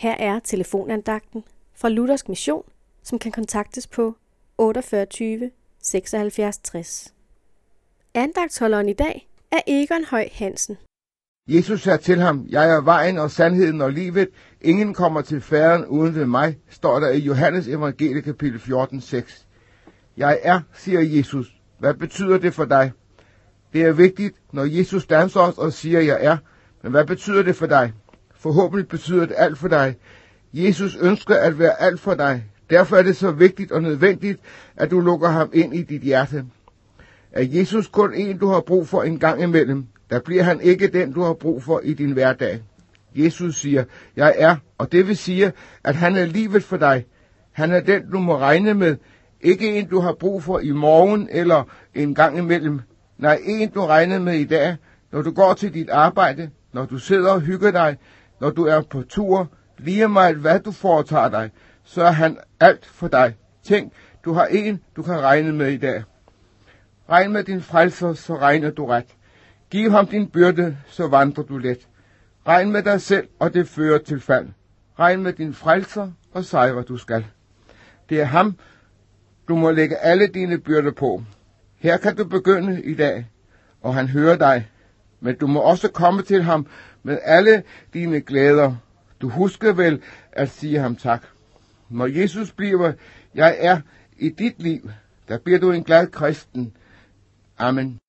Her er telefonandagten fra Luthersk Mission, som kan kontaktes på 48 76 60. Andagtholderen i dag er Egon Høj Hansen. Jesus sagde til ham, jeg er vejen og sandheden og livet. Ingen kommer til færden uden ved mig, står der i Johannes evangelie kapitel 14, 6. Jeg er, siger Jesus. Hvad betyder det for dig? Det er vigtigt, når Jesus danser os og siger, jeg er. Men hvad betyder det for dig? Forhåbentlig betyder det alt for dig. Jesus ønsker at være alt for dig. Derfor er det så vigtigt og nødvendigt, at du lukker ham ind i dit hjerte. Er Jesus kun en, du har brug for en gang imellem, der bliver han ikke den, du har brug for i din hverdag. Jesus siger, jeg er, og det vil sige, at han er livet for dig. Han er den, du må regne med, ikke en, du har brug for i morgen eller en gang imellem. Nej, en, du regner med i dag, når du går til dit arbejde, når du sidder og hygger dig, når du er på tur, lige meget hvad du foretager dig, så er han alt for dig. Tænk, du har en, du kan regne med i dag. Regn med din frelser, så regner du ret. Giv ham din byrde, så vandrer du let. Regn med dig selv, og det fører til fald. Regn med din frelser, og sejre du skal. Det er ham, du må lægge alle dine byrder på. Her kan du begynde i dag, og han hører dig. Men du må også komme til ham med alle dine glæder. Du husker vel at sige ham tak. Når Jesus bliver, jeg er i dit liv, der bliver du en glad kristen. Amen.